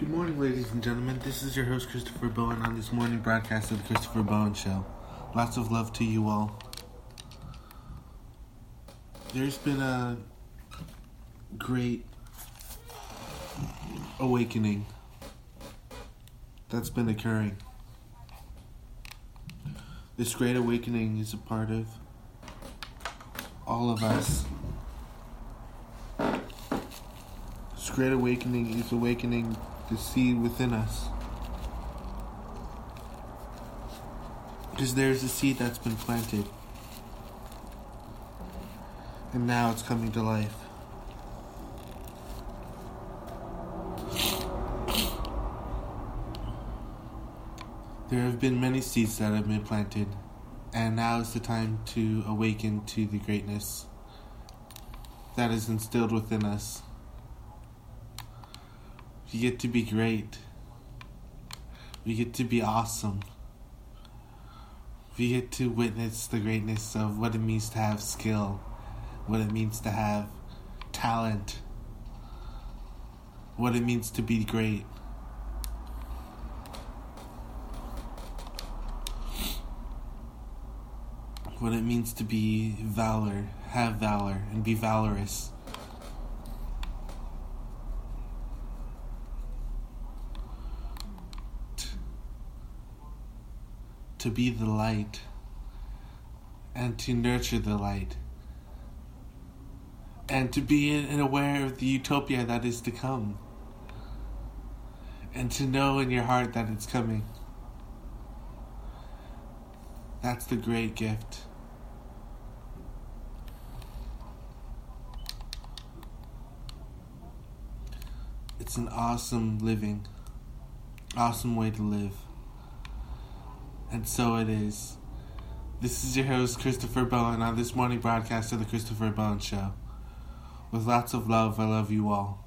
Good morning, ladies and gentlemen. This is your host, Christopher Bowen, on this morning broadcast of the Christopher Bowen Show. Lots of love to you all. There's been a great awakening that's been occurring. This great awakening is a part of all of us. This great awakening is awakening the seed within us. Because there's a seed that's been planted. And now it's coming to life. There have been many seeds that have been planted, and now is the time to awaken to the greatness that is instilled within us. We get to be great. We get to be awesome. We get to witness the greatness of what it means to have skill, what it means to have talent, what it means to be great. What it means to be valor, have valor, and be valorous. To be the light and to nurture the light and to be in, aware of the utopia that is to come and to know in your heart that it's coming. That's the great gift. It's an awesome living, awesome way to live. And so it is. This is your host, Christopher Bowen, on this morning broadcast of The Christopher Bowen Show. With lots of love, I love you all.